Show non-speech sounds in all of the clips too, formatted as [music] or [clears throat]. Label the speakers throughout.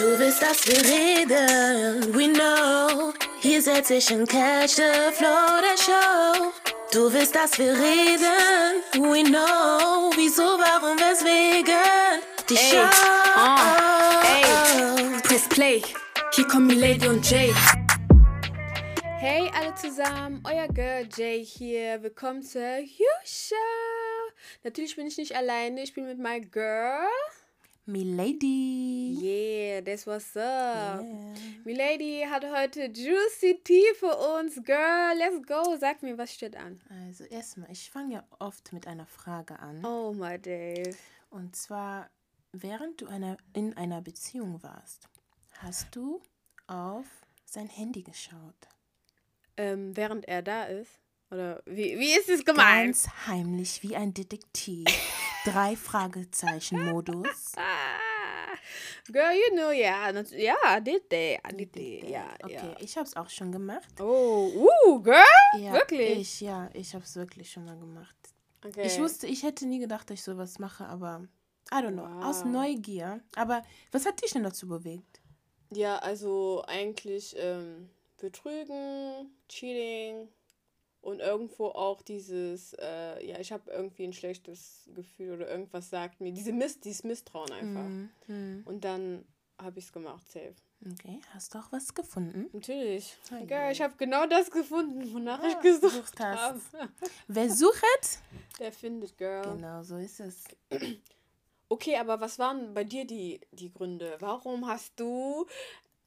Speaker 1: Du willst, dass wir reden, we know. Hier setz ich in Catch the Flow der Show. Du willst, dass wir reden, we know. Wieso, warum, weswegen? Die
Speaker 2: Ey,
Speaker 1: Show.
Speaker 2: ah, ey, press play. Hier kommen Milady und Jay. Hey alle zusammen, euer Girl Jay hier. Willkommen zur You Show. Natürlich bin ich nicht alleine, ich bin mit my Girl.
Speaker 1: Milady.
Speaker 2: Yeah, das was up. Milady hat heute Juicy Tea für uns. Girl, let's go. Sag mir, was steht an?
Speaker 1: Also erstmal, ich fange ja oft mit einer Frage an.
Speaker 2: Oh my Dave.
Speaker 1: Und zwar, während du einer, in einer Beziehung warst, hast du auf sein Handy geschaut.
Speaker 2: Ähm, während er da ist? Oder wie, wie ist es gemeint?
Speaker 1: Ganz heimlich wie ein Detektiv. [laughs] Drei Fragezeichen-Modus.
Speaker 2: Ah, [laughs] girl, you know, nat- ja, did they, did they, ja,
Speaker 1: Okay,
Speaker 2: ja.
Speaker 1: ich habe es auch schon gemacht.
Speaker 2: Oh, uh, girl,
Speaker 1: Ja,
Speaker 2: wirklich?
Speaker 1: Ich, ja, ich habe es wirklich schon mal gemacht.
Speaker 2: Okay.
Speaker 1: Ich wusste, ich hätte nie gedacht, dass ich sowas mache, aber I don't know, aus
Speaker 2: Wow.
Speaker 1: Neugier. Aber was hat dich denn dazu bewegt?
Speaker 2: Ja, also eigentlich ähm, Betrügen, Cheating und irgendwo auch dieses, äh, ja, ich habe irgendwie ein schlechtes Gefühl oder irgendwas sagt mir, diese Mist, dieses Misstrauen einfach.
Speaker 1: Mhm.
Speaker 2: Und dann habe ich es gemacht, safe.
Speaker 1: Okay, hast du auch was gefunden?
Speaker 2: Natürlich. Girl,
Speaker 1: ei.
Speaker 2: ich habe genau das gefunden, wonach ich
Speaker 1: Ah,
Speaker 2: gesucht
Speaker 1: gesucht
Speaker 2: habe. [laughs]
Speaker 1: Wer sucht?
Speaker 2: Der findet, Girl.
Speaker 1: Genau, so ist es. [clears throat]
Speaker 2: Okay, aber was waren bei dir die, die Gründe? Warum hast du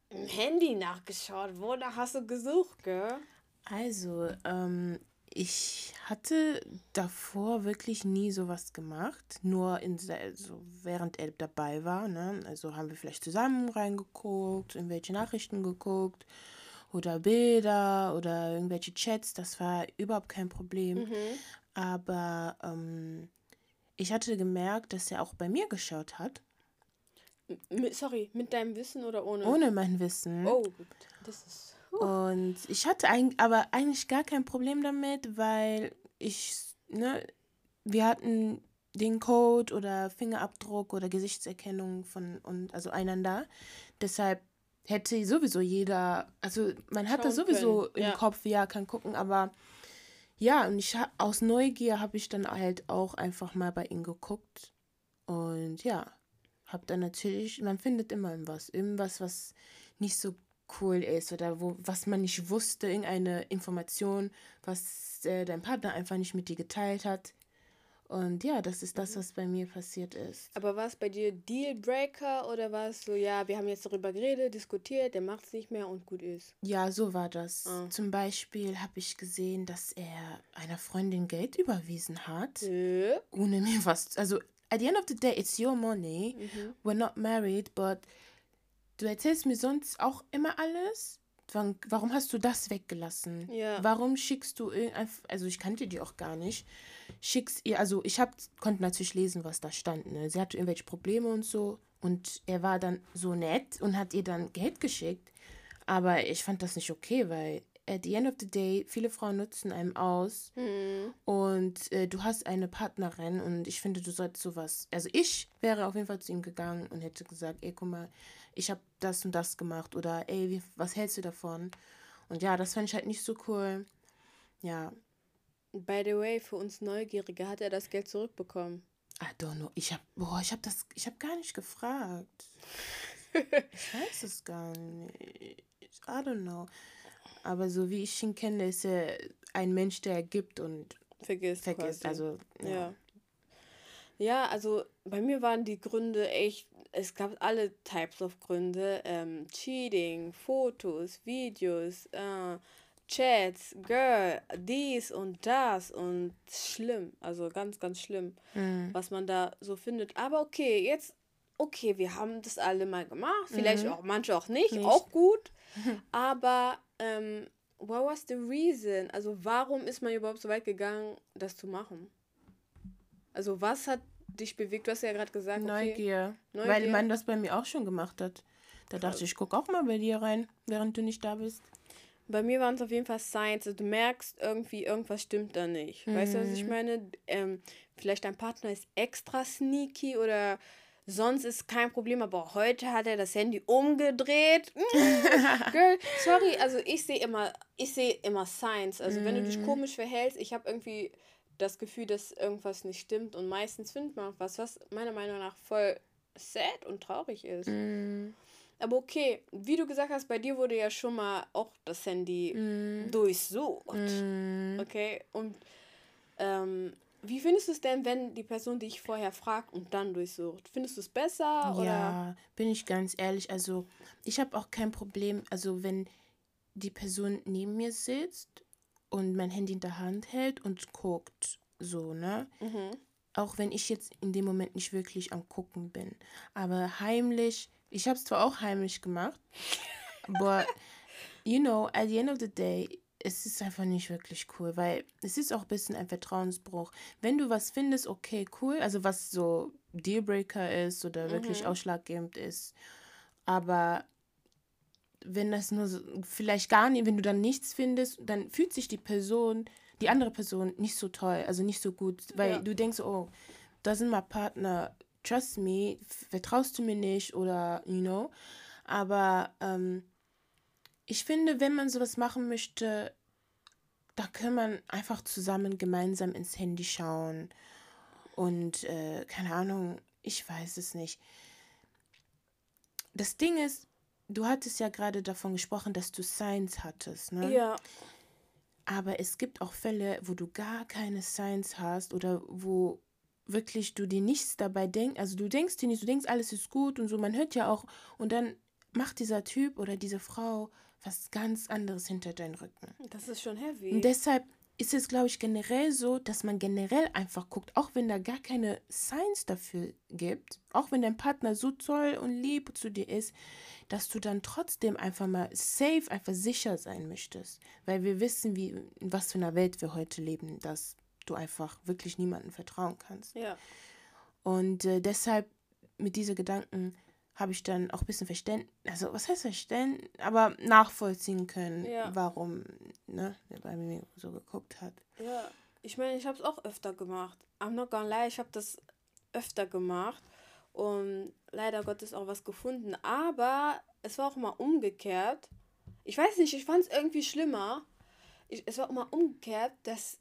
Speaker 2: im Handy nachgeschaut? Wonach hast du gesucht, Girl?
Speaker 1: Also, ähm, ich hatte davor wirklich nie sowas gemacht, nur in, se- so, während er dabei war. Ne? Also haben wir vielleicht zusammen reingeguckt, irgendwelche Nachrichten geguckt oder Bilder oder irgendwelche Chats. Das war überhaupt kein Problem. Aber ähm, ich hatte gemerkt, dass er auch bei mir geschaut hat,
Speaker 2: M sorry, mit deinem Wissen oder ohne?
Speaker 1: ohne mein Wissen.
Speaker 2: Oh, gut. Das ist.
Speaker 1: Und ich hatte eigentlich, aber eigentlich gar kein Problem damit, weil ich, ne, wir hatten den Code oder Fingerabdruck oder Gesichtserkennung von und also einander. Deshalb hätte sowieso jeder, also man hat das
Speaker 2: Schauen
Speaker 1: sowieso
Speaker 2: können,
Speaker 1: im
Speaker 2: ja.
Speaker 1: Kopf, ja, kann gucken, aber ja, und ich aus Neugier habe ich dann halt auch einfach mal bei ihm geguckt und ja, habe dann natürlich, man findet immer was, irgendwas, was nicht so cool ist oder wo, was man nicht wusste, irgendeine Information, was äh, dein Partner einfach nicht mit dir geteilt hat. Und ja, das ist das, was bei mir passiert ist.
Speaker 2: Aber war es bei dir Dealbreaker oder war es so, ja, wir haben jetzt darüber geredet, diskutiert, der macht es nicht mehr und gut ist?
Speaker 1: Ja, so war das.
Speaker 2: Ah.
Speaker 1: Zum Beispiel habe ich gesehen, dass er einer Freundin Geld überwiesen hat,
Speaker 2: Äh?
Speaker 1: ohne mir was. Also, at the end of the day, it's your money.
Speaker 2: Mhm.
Speaker 1: We're not married, but du erzählst mir sonst auch immer alles. Warum hast du das weggelassen?
Speaker 2: Ja.
Speaker 1: Warum schickst du also ich kannte die auch gar nicht, schickst ihr, also ich hab, konnte natürlich lesen, was da stand, ne? Sie hatte irgendwelche Probleme und so und er war dann so nett und hat ihr dann Geld geschickt, aber ich fand das nicht okay, weil at the end of the day, viele Frauen nutzen einem aus
Speaker 2: Hm.
Speaker 1: und äh, du hast eine Partnerin und ich finde, du sollst sowas. Also ich wäre auf jeden Fall zu ihm gegangen und hätte gesagt, ey, guck mal, ich habe das und das gemacht oder ey, wie, was hältst du davon? Und ja, das fand ich halt nicht so cool. Ja,
Speaker 2: By the way, für uns Neugierige hat er das Geld zurückbekommen.
Speaker 1: I don't know. Ich habe, boah, ich habe das, ich habe gar nicht gefragt. ich weiß es gar nicht. I don't know. Aber so wie ich ihn kenne, ist er ein Mensch, der gibt und
Speaker 2: Vergisst.
Speaker 1: vergisst.
Speaker 2: quasi.
Speaker 1: Also ja.
Speaker 2: Ja. Ja, also bei mir waren die Gründe echt, es gab alle Types of Gründe. Ähm, Cheating, Fotos, Videos, äh, Chats, Girl, dies und das und schlimm, also ganz, ganz schlimm,
Speaker 1: Mhm.
Speaker 2: was man da so findet. Aber okay, jetzt, okay, wir haben das alle mal gemacht, vielleicht auch manche auch nicht,
Speaker 1: Nicht.
Speaker 2: auch gut. [laughs] Aber ähm, what was the reason? Also warum ist man überhaupt so weit gegangen, das zu machen? Also was hat dich bewegt? Du hast ja gerade gesagt, okay,
Speaker 1: Neugier. Weil
Speaker 2: Neugier.
Speaker 1: man das bei mir auch schon gemacht hat. Da dachte ich, ich guck auch mal bei dir rein, während du nicht da bist.
Speaker 2: bei mir waren es auf jeden Fall Signs. Also du merkst irgendwie, irgendwas stimmt da nicht. Weißt du, was
Speaker 1: Mhm.
Speaker 2: ich meine? Ähm, vielleicht dein Partner ist extra sneaky oder Sonst ist kein Problem, aber heute hat er das Handy umgedreht. Mm, [laughs] girl, sorry, also ich sehe immer, ich sehe immer Signs. Also wenn du dich mhm. komisch verhältst, ich habe irgendwie das Gefühl, dass irgendwas nicht stimmt und meistens findet man was, was meiner Meinung nach voll sad und traurig ist. Mm. Aber okay, wie du gesagt hast, bei dir wurde ja schon mal auch das Handy mm. durchsucht. Mm. Okay, und ähm, wie findest du es denn, wenn die Person dich vorher fragt und dann durchsucht? Findest du es besser? Oder?
Speaker 1: Ja, bin ich ganz ehrlich. Also, ich habe auch kein Problem, also wenn die Person neben mir sitzt und mein Handy in der Hand hält und guckt, so, ne? Mhm. Auch wenn ich jetzt in dem Moment nicht wirklich am Gucken bin. Aber heimlich, ich habe es zwar auch heimlich gemacht, [laughs] aber, you know, at the end of the day, es ist einfach nicht wirklich cool, weil es ist auch ein bisschen ein Vertrauensbruch. Wenn du was findest, okay, cool, also was so Dealbreaker ist oder wirklich mhm. ausschlaggebend ist, aber wenn das nur so, vielleicht gar nicht, wenn du dann nichts findest, dann fühlt sich die Person, die andere Person nicht so toll, also nicht so gut, weil ja. du denkst, oh, da sind mein Partner, trust me, vertraust du mir nicht oder, you know, aber ähm, ich finde, wenn man sowas machen möchte, da kann man einfach zusammen gemeinsam ins Handy schauen. Und äh, keine Ahnung, ich weiß es nicht. Das Ding ist, du hattest ja gerade davon gesprochen, dass du Science hattest, ne? Ja. Aber es gibt auch Fälle, wo du gar keine Science hast oder wo wirklich du dir nichts dabei denkst. Also du denkst dir nicht, du denkst, alles ist gut und so. Man hört ja auch, und dann macht dieser Typ oder diese Frau was ganz anderes hinter deinen Rücken.
Speaker 2: Das ist schon heavy.
Speaker 1: Und deshalb ist es, glaube ich, generell so, dass man generell einfach guckt, auch wenn da gar keine Signs dafür gibt, auch wenn dein Partner so toll und lieb zu dir ist, dass du dann trotzdem einfach mal safe, einfach sicher sein möchtest. Weil wir wissen, wie, in was für einer Welt wir heute leben, dass du einfach wirklich niemandem vertrauen kannst. Ja. Und äh, deshalb mit diesen Gedanken habe ich dann auch ein bisschen Verständnis, also was heißt Verständnis, aber nachvollziehen können, ja. warum ne, der bei mir so geguckt hat.
Speaker 2: Ja, ich meine, ich habe es auch öfter gemacht. I'm not gonna lie, ich habe das öfter gemacht und leider Gottes auch was gefunden. Aber es war auch mal umgekehrt. Ich weiß nicht, ich fand es irgendwie schlimmer. Ich, es war auch mal umgekehrt, dass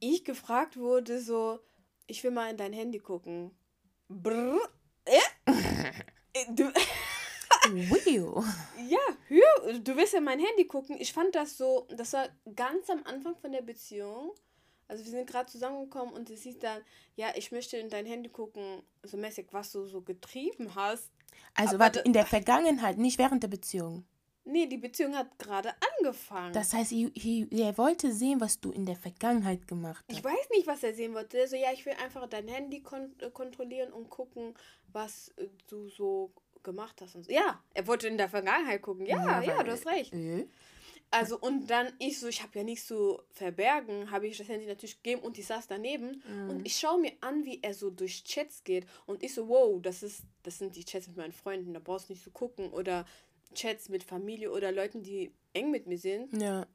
Speaker 2: ich gefragt wurde, so, ich will mal in dein Handy gucken. Brrr, äh? [laughs] Äh, du. [laughs] Ja, du willst ja mein Handy gucken. Ich fand das so, das war ganz am Anfang von der Beziehung. Also wir sind gerade zusammengekommen und es hieß dann, ja, ich möchte in dein Handy gucken, so mäßig, was du so getrieben hast.
Speaker 1: Also war in der Vergangenheit, nicht während der Beziehung.
Speaker 2: Nee, die Beziehung hat gerade angefangen.
Speaker 1: Das heißt, er wollte sehen, was du in der Vergangenheit gemacht
Speaker 2: hast. Ich weiß nicht, was er sehen wollte. Also ja, ich will einfach dein Handy kon äh, kontrollieren und gucken, was äh, du so gemacht hast. Und so. Ja, er wollte in der Vergangenheit gucken. Ja, ja, ja du hast recht. Äh? Also und dann ich so, ich habe ja nichts zu verbergen, habe ich das Handy natürlich gegeben und ich saß daneben mhm. und ich schaue mir an, wie er so durch Chats geht und ich so, wow, das ist, das sind die Chats mit meinen Freunden, da brauchst du nicht zu so gucken oder Chats mit Familie oder Leuten, die eng mit mir sind. Ja.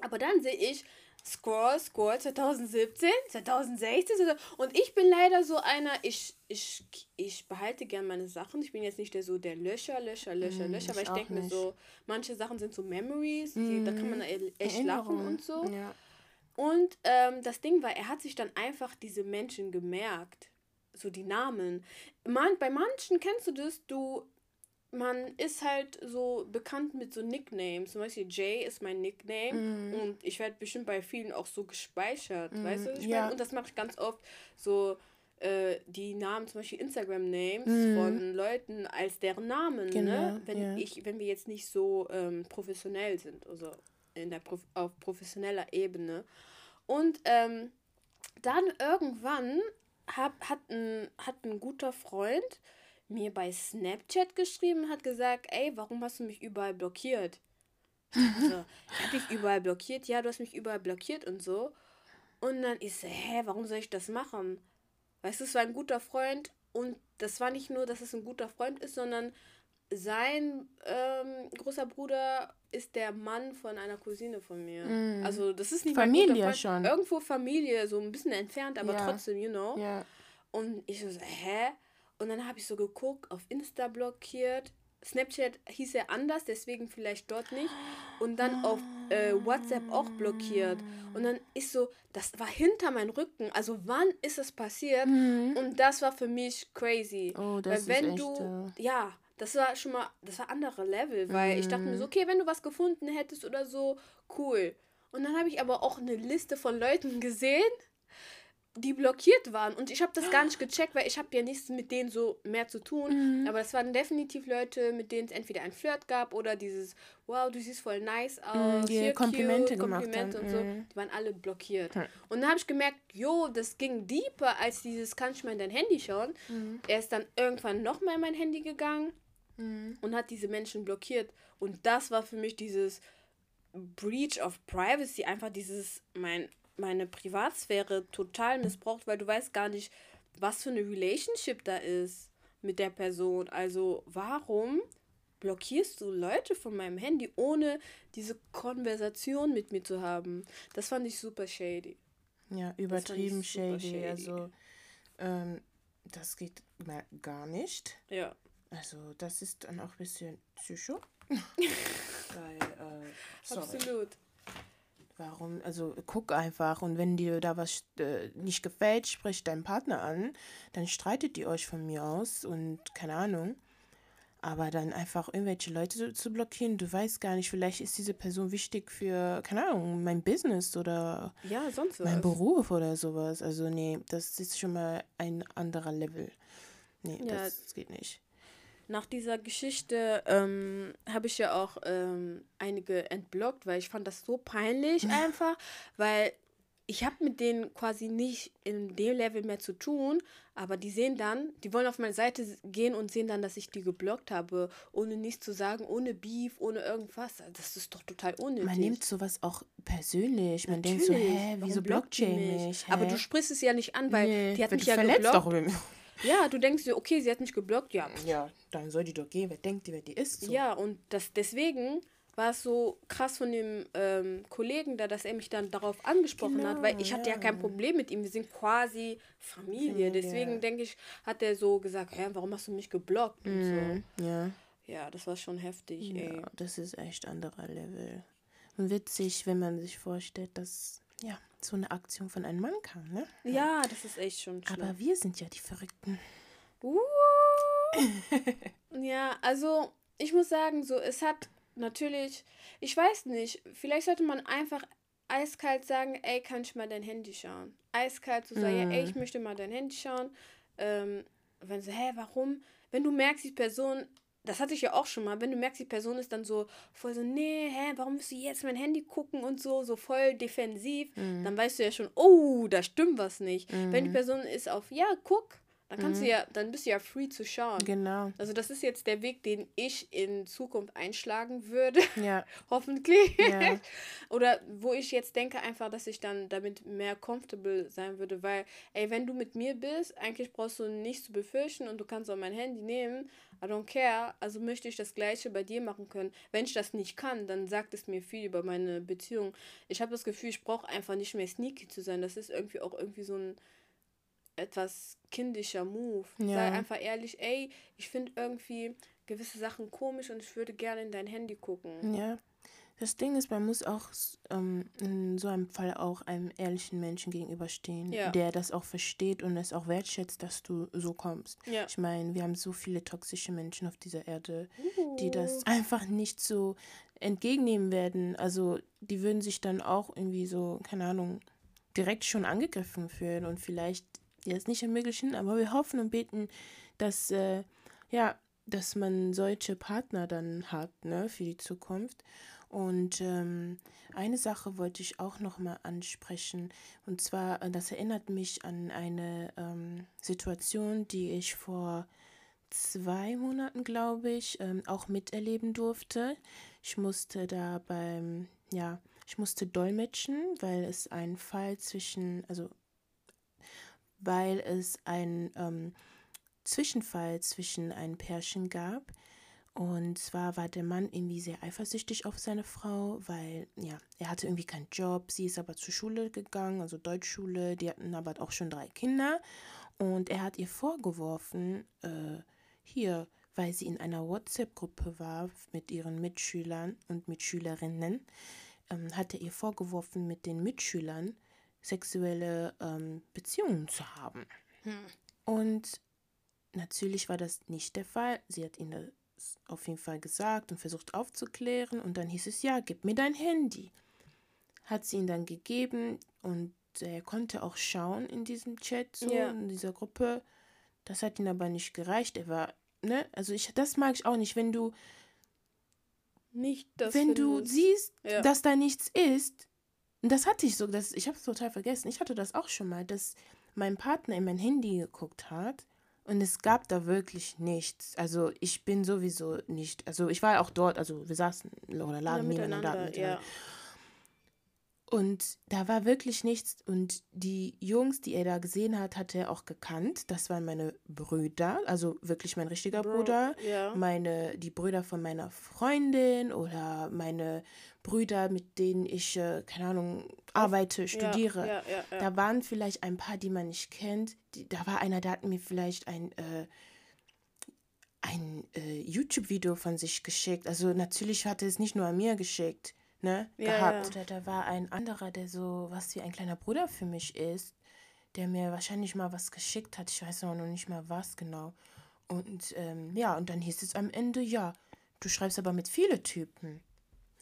Speaker 2: Aber dann sehe ich Scroll, Scroll 2017, 2016 und ich bin leider so einer, ich, ich, ich behalte gern meine Sachen. Ich bin jetzt nicht der so der Löscher, Löscher, Löscher, mm, Löscher, aber ich denke mir so, manche Sachen sind so Memories, die, mm, da kann man echt Erinnerung. lachen und so. Ja. Und ähm, das Ding war, er hat sich dann einfach diese Menschen gemerkt. So die Namen. Man, bei manchen kennst du das, du man ist halt so bekannt mit so Nicknames. Zum Beispiel Jay ist mein Nickname mm. und ich werde bestimmt bei vielen auch so gespeichert, mm. weißt du? Ich ja. Mein, und das mache ich ganz oft so äh, die Namen, zum Beispiel Instagram-Names mm. von Leuten als deren Namen, ne? genau, ne? Wenn ja. ich, wenn wir jetzt nicht so ähm, professionell sind, also in der Prof auf professioneller Ebene. Und ähm, dann irgendwann hab, hat, ein, hat ein guter Freund mir bei Snapchat geschrieben hat gesagt, ey, warum hast du mich überall blockiert? Also, ich hab dich überall blockiert, ja, du hast mich überall blockiert und so. Und dann ist so, hä, warum soll ich das machen? Weißt du, es war ein guter Freund und das war nicht nur, dass es ein guter Freund ist, sondern sein ähm, großer Bruder ist der Mann von einer Cousine von mir. Mm. Also das ist nicht Familie schon. Irgendwo Familie, so ein bisschen entfernt, aber ja. trotzdem, you know. Ja. Und ich so, hä? Und dann habe ich so geguckt, auf Insta blockiert. Snapchat hieß ja anders, deswegen vielleicht dort nicht. Und dann auf äh, WhatsApp auch blockiert. Und dann ist so, das war hinter meinem Rücken. Also wann ist es passiert? Mhm. Und das war für mich crazy. Oh, das weil wenn ist echt, du, ja, das war schon mal, das war andere Level, weil mhm. ich dachte mir so, mhm. okay, wenn du was gefunden hättest oder so, cool. Und dann habe ich aber auch eine Liste von Leuten [laughs] gesehen, die blockiert waren. Und ich habe das gar nicht gecheckt, weil ich habe ja nichts mit denen so mehr zu tun. Mhm. Aber das waren definitiv Leute, mit denen es entweder ein Flirt gab oder dieses, wow, du siehst voll nice mhm, aus, die hier Komplimente, cute, Komplimente und so. Mhm. Die waren alle blockiert. Mhm. Und dann habe ich gemerkt, jo, das ging deeper als dieses, kann ich mal in dein Handy schauen. Mhm. Er ist dann irgendwann nochmal in mein Handy gegangen mhm. und hat diese Menschen blockiert. Und das war für mich dieses Breach of Privacy, einfach dieses, mein meine Privatsphäre total missbraucht, weil du weißt gar nicht, was für eine Relationship da ist mit der Person. Also warum blockierst du Leute von meinem Handy, ohne diese Konversation mit mir zu haben? Das fand ich super shady.
Speaker 1: Ja, übertrieben shady. shady. Also ähm, das geht gar nicht. Ja. Also das ist dann auch ein bisschen psycho. [laughs] Weil, äh, Absolut. Warum? Also guck einfach und wenn dir da was äh, nicht gefällt, sprich deinen Partner an, dann streitet ihr euch von mir aus und keine Ahnung. Aber dann einfach irgendwelche Leute zu, zu blockieren, du weißt gar nicht, vielleicht ist diese Person wichtig für, keine Ahnung, mein Business oder ja, sonst was. mein Beruf oder sowas. Also nee, das ist schon mal ein anderer Level. Nee, ja, das geht nicht.
Speaker 2: Nach dieser Geschichte ähm, habe ich ja auch ähm, einige entblockt, weil ich fand das so peinlich [laughs] einfach, weil ich habe mit denen quasi nicht in dem Level mehr zu tun, aber die sehen dann, die wollen auf meine Seite gehen und sehen dann, dass ich die geblockt habe, ohne nichts zu sagen, ohne Beef, ohne irgendwas. Das ist doch total unnötig.
Speaker 1: Man nimmt sowas auch persönlich. Man Natürlich. denkt so, hä, wieso blockt
Speaker 2: die mich? Hä? Aber du sprichst es ja nicht an, weil nee, die hat mich ja geblockt. Doch ja, du denkst dir, okay, sie hat mich geblockt, ja.
Speaker 1: Ja, dann soll die doch gehen. Wer denkt die, wer die ist?
Speaker 2: So. Ja, und das, deswegen war es so krass von dem ähm, Kollegen da, dass er mich dann darauf angesprochen genau, hat, weil ich ja. hatte ja kein Problem mit ihm. Wir sind quasi Familie. Deswegen denke ich, hat er so gesagt, hä, warum hast du mich geblockt und so. Ja. Ja, das war schon heftig, ja, ey.
Speaker 1: Das ist echt anderer Level. Und witzig, wenn man sich vorstellt, dass ja, so eine Aktion von einem Mann kam, ne?
Speaker 2: Ja, das ist echt schon
Speaker 1: schlimm. Aber wir sind ja die Verrückten. Uh.
Speaker 2: ja, also ich muss sagen, so es hat natürlich, ich weiß nicht, vielleicht sollte man einfach eiskalt sagen, ey, kann ich mal dein Handy schauen? Eiskalt zu sagen, mm. ey, ich möchte mal dein Handy schauen. Ähm, wenn sie, hä, warum? Wenn du merkst, die Person das hatte ich ja auch schon mal, wenn du merkst, die Person ist dann so voll so, nee, hä, warum musst du jetzt mein Handy gucken und so, so voll defensiv, mhm. dann weißt du ja schon, oh, da stimmt was nicht. Mhm. Wenn die Person ist auf, ja, guck, dann kannst mhm. du ja, dann bist du ja free zu schauen. Genau. Also das ist jetzt der Weg, den ich in Zukunft einschlagen würde. [laughs] Ja. Hoffentlich. Ja. [laughs] Oder wo ich jetzt denke einfach, dass ich dann damit mehr comfortable sein würde, weil, ey, wenn du mit mir bist, eigentlich brauchst du nichts zu befürchten und du kannst auch mein Handy nehmen. I don't care. Also möchte ich das Gleiche bei dir machen können. Wenn ich das nicht kann, dann sagt es mir viel über meine Beziehung. Ich habe das Gefühl, ich brauche einfach nicht mehr sneaky zu sein. Das ist irgendwie auch irgendwie so ein etwas kindischer Move. Ja. Sei einfach ehrlich, ey, ich finde irgendwie gewisse Sachen komisch und ich würde gerne in dein Handy gucken.
Speaker 1: Ja. Das Ding ist, man muss auch ähm, in so einem Fall auch einem ehrlichen Menschen gegenüberstehen, ja. der das auch versteht und es auch wertschätzt, dass du so kommst. Ja. Ich meine, wir haben so viele toxische Menschen auf dieser Erde, uh. die das einfach nicht so entgegennehmen werden. Also die würden sich dann auch irgendwie so, keine Ahnung, direkt schon angegriffen fühlen und vielleicht jetzt nicht ermöglichen, aber wir hoffen und beten, dass, äh, ja, dass man solche Partner dann hat, ne, für die Zukunft. Und ähm, eine Sache wollte ich auch noch mal ansprechen. Und zwar, äh, das erinnert mich an eine ähm, Situation, die ich vor zwei Monaten, glaube ich, ähm, auch miterleben durfte. Ich musste da beim, ja, ich musste dolmetschen, weil es einen Fall zwischen, also weil es einen ähm, Zwischenfall zwischen ein Pärchen gab. Und zwar war der Mann irgendwie sehr eifersüchtig auf seine Frau, weil ja, er hatte irgendwie keinen Job, sie ist aber zur Schule gegangen, also Deutschschule, die hatten aber auch schon drei Kinder. Und er hat ihr vorgeworfen, äh, hier, weil sie in einer WhatsApp-Gruppe war mit ihren Mitschülern und Mitschülerinnen, ähm, hat er ihr vorgeworfen, mit den Mitschülern sexuelle ähm, Beziehungen zu haben. Hm. Und natürlich war das nicht der Fall. Sie hat ihn das auf jeden Fall gesagt und versucht aufzuklären. Und dann hieß es, ja, gib mir dein Handy. Hat sie ihn dann gegeben und er konnte auch schauen in diesem Chat, so ja. in dieser Gruppe. Das hat ihn aber nicht gereicht. Er war, ne, also ich, das mag ich auch nicht, wenn du nicht das wenn du siehst, ja. dass da nichts ist. Und das hatte ich so, das, ich habe es total vergessen. Ich hatte das auch schon mal, dass mein Partner in mein Handy geguckt hat und es gab da wirklich nichts. Also ich bin sowieso nicht, also ich war auch dort, also wir saßen oder lagen ja, miteinander. miteinander. Ja. Und da war wirklich nichts. Und die Jungs, die er da gesehen hat, hat er auch gekannt. Das waren meine Brüder, also wirklich mein richtiger Bro, Bruder. Ja. Meine, die Brüder von meiner Freundin oder meine Brüder, mit denen ich, äh, keine Ahnung, arbeite, studiere. Ja, ja, da waren vielleicht ein paar, die man nicht kennt. Die, da war einer, der hat mir vielleicht ein, äh, ein äh, YouTube-Video von sich geschickt. Also natürlich hat er es nicht nur an mir geschickt ne, ja, gehabt. Ja. Oder da war ein anderer, der so was wie ein kleiner Bruder für mich ist, der mir wahrscheinlich mal was geschickt hat. Ich weiß noch nicht mal was genau. Und ähm, ja, und dann hieß es am Ende, ja, du schreibst aber mit vielen Typen.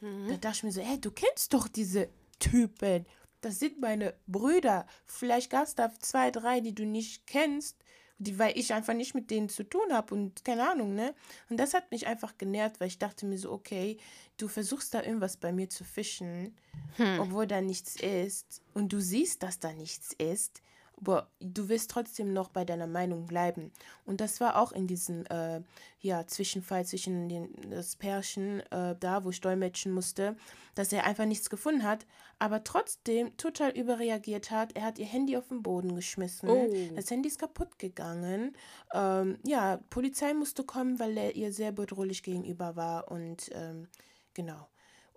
Speaker 1: Mhm. Da dachte ich mir so, hey, du kennst doch diese Typen. Das sind meine Brüder. Vielleicht gab es da zwei, drei, die du nicht kennst die, weil ich einfach nicht mit denen zu tun habe und keine Ahnung, ne? Und das hat mich einfach genervt, weil ich dachte mir so, okay, du versuchst da irgendwas bei mir zu fischen, hm. obwohl da nichts ist und du siehst, dass da nichts ist aber du wirst trotzdem noch bei deiner Meinung bleiben. Und das war auch in diesem äh, ja, Zwischenfall zwischen den, das Pärchen äh, da, wo ich dolmetschen musste, dass er einfach nichts gefunden hat, aber trotzdem total überreagiert hat. Er hat ihr Handy auf den Boden geschmissen. Oh. Das Handy ist kaputt gegangen. Ähm, ja, Polizei musste kommen, weil er ihr sehr bedrohlich gegenüber war. Und ähm, genau.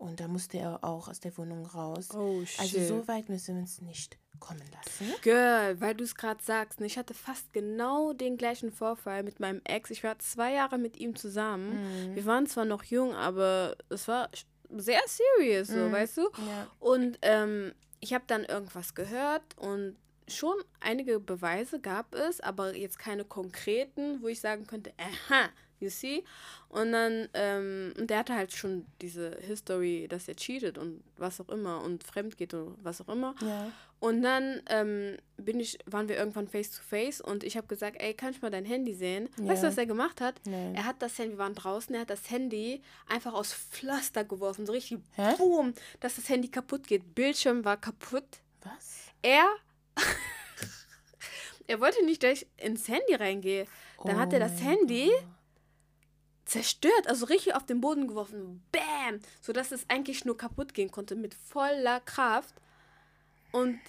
Speaker 1: Und da musste er auch aus der Wohnung raus. Oh, also shit. Also so weit müssen wir uns nicht kommen lassen.
Speaker 2: Girl, weil du es gerade sagst, ne, ich hatte fast genau den gleichen Vorfall mit meinem Ex. Ich war zwei Jahre mit ihm zusammen. Mhm. Wir waren zwar noch jung, aber es war sehr serious, so, mhm. weißt du? Ja. Und ähm, ich habe dann irgendwas gehört und schon einige Beweise gab es, aber jetzt keine konkreten, wo ich sagen könnte, aha, you see? Und dann, ähm, und der hatte halt schon diese History, dass er cheatet und was auch immer und fremd geht und was auch immer. Ja. Und dann ähm, bin ich, waren wir irgendwann face to face und ich habe gesagt, ey, kann ich mal dein Handy sehen? Ja. Weißt du, was er gemacht hat? Nee. Er hat das Handy, wir waren draußen, er hat das Handy einfach aus Pflaster geworfen, so richtig Hä? boom, dass das Handy kaputt geht. Bildschirm war kaputt. Was? Er [laughs] er wollte nicht, dass ich ins Handy reingehe. Dann oh hat er das oh Handy Gott zerstört, also richtig auf den Boden geworfen. Bam! Sodass es eigentlich nur kaputt gehen konnte mit voller Kraft. Und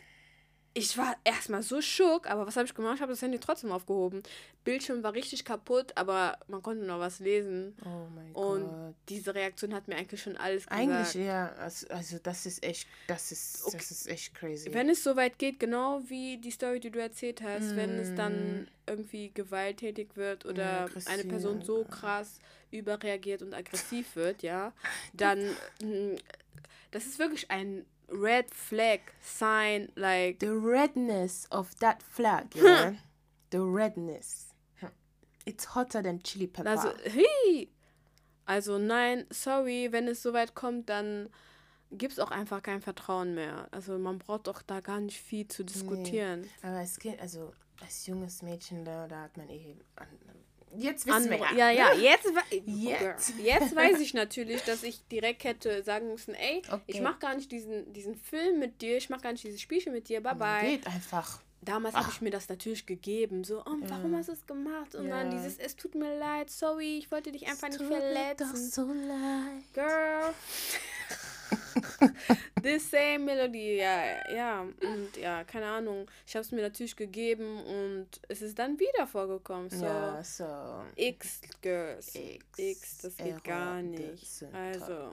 Speaker 2: ich war erstmal so schock, aber was habe ich gemacht? Ich habe das Handy trotzdem aufgehoben. Bildschirm war richtig kaputt, aber man konnte noch was lesen. Oh mein Gott. Und diese Reaktion hat mir eigentlich schon alles
Speaker 1: gesagt. Eigentlich, ja. Also, also das ist echt, das ist, okay. das ist echt crazy.
Speaker 2: Wenn es so weit geht, genau wie die Story, die du erzählt hast, mm. wenn es dann mm. irgendwie gewalttätig wird oder ja, eine Person so krass überreagiert und aggressiv wird, ja, [laughs] dann, mm, das ist wirklich ein red flag sign like
Speaker 1: the redness of that flag yeah? The redness. It's hotter than chili pepper.
Speaker 2: Also hey also nein sorry wenn es soweit kommt dann gibt es auch einfach kein Vertrauen mehr. Also man braucht doch da gar nicht viel zu diskutieren. Nee,
Speaker 1: aber es geht also als junges Mädchen da da hat man eh Jetzt wissen
Speaker 2: wir ja. Ja, ja, [laughs] jetzt, jetzt. jetzt weiß [laughs] ich natürlich, dass ich direkt hätte sagen müssen, ey, okay. ich mache gar nicht diesen, diesen Film mit dir, ich mache gar nicht dieses Spielchen mit dir, bye bye.
Speaker 1: Geht einfach.
Speaker 2: Damals habe ich mir das natürlich gegeben, so, oh, warum ja. hast du es gemacht? Und ja. dann dieses, es tut mir leid, sorry, ich wollte dich einfach es nicht verletzen. Mir doch so leid. Girl. [laughs] [laughs] The same Melody, ja, ja, und ja, keine Ahnung. Ich habe es mir natürlich gegeben und es ist dann wieder vorgekommen. So, ja, so. X Girls. X, X das geht gar nicht. Also.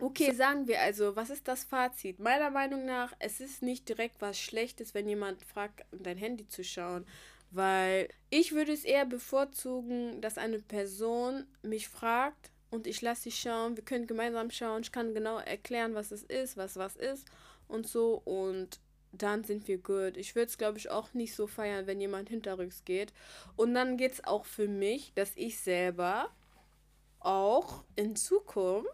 Speaker 2: Okay, sagen wir also, was ist das Fazit? Meiner Meinung nach, es ist nicht direkt was Schlechtes, wenn jemand fragt, dein Handy zu schauen, Weil ich würde es eher bevorzugen, dass eine Person mich fragt und ich lasse sie schauen. Wir können gemeinsam schauen. Ich kann genau erklären, was es ist, was was ist und so. Und dann sind wir gut. Ich würde es, glaube ich, auch nicht so feiern, wenn jemand hinterrücks geht. Und dann geht es auch für mich, dass ich selber auch in Zukunft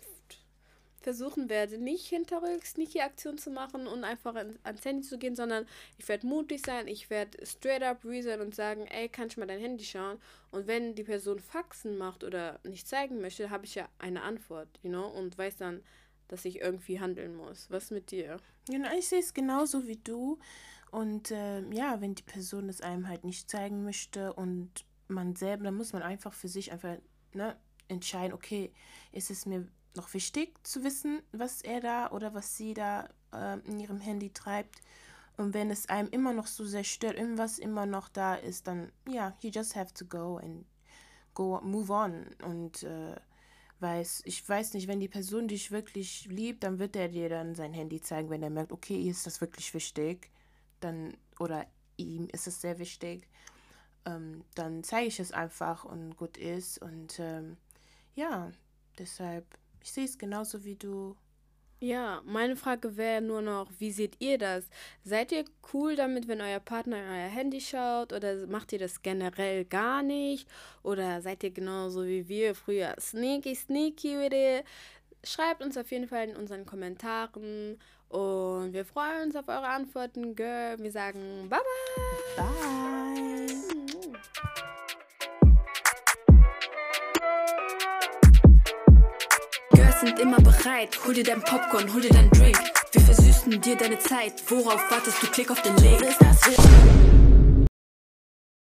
Speaker 2: versuchen werde, nicht hinterrücks sneaky Aktion zu machen und einfach ans Handy zu gehen, sondern ich werde mutig sein, ich werde straight up reason und sagen, ey, kann ich mal dein Handy schauen? Und wenn die Person Faxen macht oder nicht zeigen möchte, habe ich ja eine Antwort, you know, und weiß dann, dass ich irgendwie handeln muss. Was mit dir?
Speaker 1: Genau, ich sehe es genauso wie du. Und äh, ja, wenn die Person es einem halt nicht zeigen möchte und man selber, dann muss man einfach für sich einfach ne, entscheiden, okay, ist es mir noch wichtig zu wissen, was er da oder was sie da äh, in ihrem Handy treibt. Und wenn es einem immer noch so sehr stört, irgendwas immer noch da ist, dann ja, you just have to go and go, move on. Und äh, weiß, ich weiß nicht, wenn die Person dich wirklich liebt, dann wird er dir dann sein Handy zeigen, wenn er merkt, okay, ist das wirklich wichtig, dann oder ihm ist es sehr wichtig, ähm, dann zeige ich es einfach und gut ist und ähm, ja, deshalb ich sehe es genauso wie du.
Speaker 2: Ja, meine Frage wäre nur noch, wie seht ihr das? Seid ihr cool damit, wenn euer Partner in euer Handy schaut oder macht ihr das generell gar nicht? Oder seid ihr genauso wie wir früher sneaky, sneaky with it? Schreibt uns auf jeden Fall in unseren Kommentaren und wir freuen uns auf eure Antworten, Girl. Wir sagen bye bye. Bye.
Speaker 3: Immer bereit. Hol dir dein Popcorn, hol dir dein Drink. Wir versüßen dir deine Zeit. Worauf wartest du? Klick auf den Link.